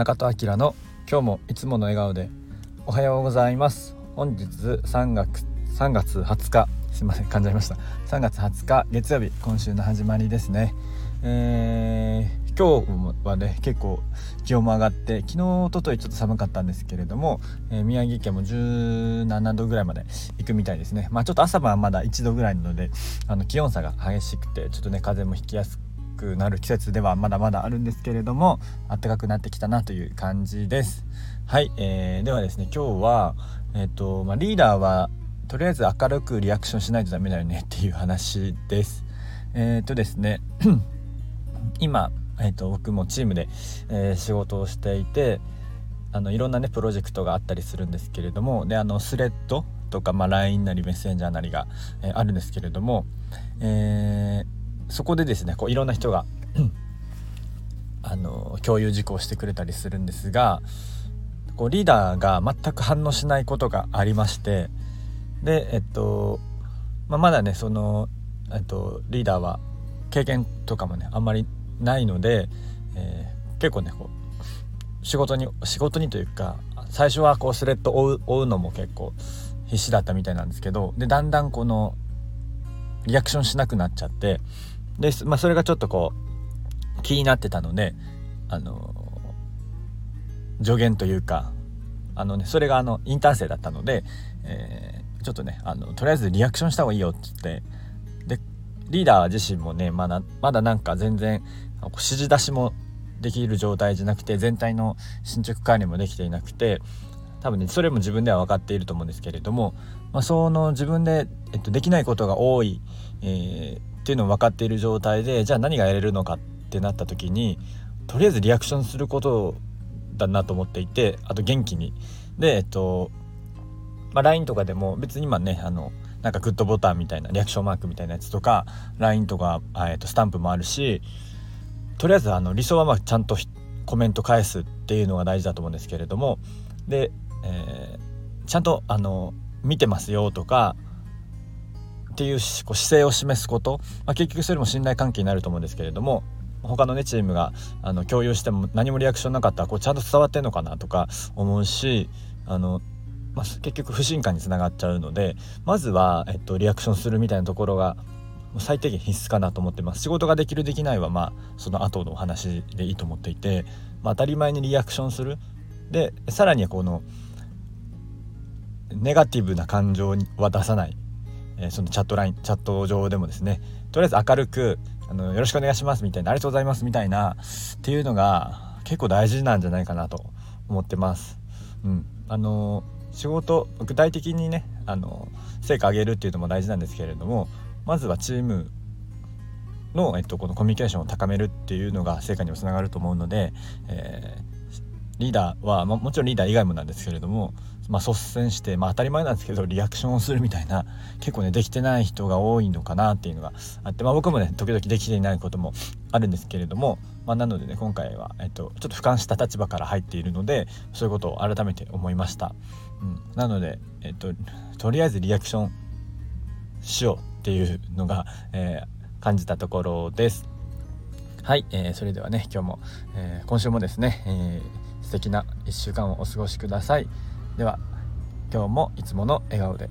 中戸明の今日もいつもの笑顔でおはようございます。本日3月3月20日すいません噛んじゃいました。3月20日月曜日今週の始まりですね。えー、今日はね結構気温も上がって昨日おとといちょっと寒かったんですけれども、えー、宮城県も17度ぐらいまで行くみたいですね。まあちょっと朝晩はまだ1度ぐらいなのであの気温差が激しくてちょっとね風も引きやすくくなる季節ではまだまだあるんですけれども暖かくなってきたなという感じです。はい、えー、ではですね今日は、えーとまあ、リーダーはとりあえず明るくリアクションしないとダメだよねっていう話です。えっ、ー、とですね 今、えーと、僕もチームで、えー、仕事をしていてあのいろんなねプロジェクトがあったりするんですけれどもであのスレッドとか、まあ、LINE なりメッセンジャーなりが、えー、あるんですけれども、えーそこでですねこういろんな人が あの共有事項をしてくれたりするんですがこうリーダーが全く反応しないことがありましてでえっと、まあ、まだねその、えっと、リーダーは経験とかもねあんまりないので、えー、結構ねこう仕事に仕事にというか最初はこうスレッド追う追うのも結構必死だったみたいなんですけどでだんだんこのリアクションしなくなっちゃってで、まあ、それがちょっとこう気になってたのであの助言というかあのねそれがあのインターン生だったので、えー、ちょっとねあのとりあえずリアクションした方がいいよって言ってでリーダー自身もねまだまだなんか全然指示出しもできる状態じゃなくて全体の進捗管理もできていなくて多分ねそれも自分では分かっていると思うんですけれども、まあ、その自分で、えっと、できないことが多い、えー、っていうのも分かっている状態でじゃあ何がやれるのかってなった時にとりあえずリアクションすることだなと思っていてあと元気に。でえっとまあ、LINE とかでも別に今ねあのなんかグッドボタンみたいなリアクションマークみたいなやつとか LINE とか、えっと、スタンプもあるしとりあえずあの理想はまあちゃんとコメント返すっていうのが大事だと思うんですけれどもで、えー、ちゃんとあの見てますよとかっていうこう姿勢を示すこと、まあ、結局それも信頼関係になると思うんですけれども他のねチームがあの共有しても何もリアクションなかったらこうちゃんと伝わってんのかなとか思うしあの、まあ、結局不信感につながっちゃうのでまずは、えっと、リアクションするみたいなところが最低限必須かなと思ってます。仕事ができるできないはまあその後のお話でいいと思っていて、まあ、当たり前にリアクションする。でさらにこのネガティブな感情は出さない。えそのチャットラインチャット上でもですねとりあえず明るくあのよろしくお願いしますみたいなありがとうございますみたいなっていうのが結構大事なんじゃないかなと思ってます。うん、あの仕事具体的にねあの成果上げるっていうのも大事なんですけれどもまずはチームの、えっと、このコミュニケーションを高めるっていうのが成果にもつながると思うので、えー、リーダーはももちろんリーダー以外もなんですけれどもまあ、率先して、まあ、当たり前なんですけどリアクションをするみたいな結構ねできてない人が多いのかなっていうのがあって、まあ、僕もね時々できていないこともあるんですけれども、まあ、なのでね今回は、えっと、ちょっと俯瞰した立場から入っているのでそういうことを改めて思いました。うん、なので、えっと、とりあえずリアクションしようっていうのが、えー、感じたところです。はい、えー、それではね今日も、えー、今週もですね、えー、素敵な1週間をお過ごしください。では今日もいつもの笑顔で。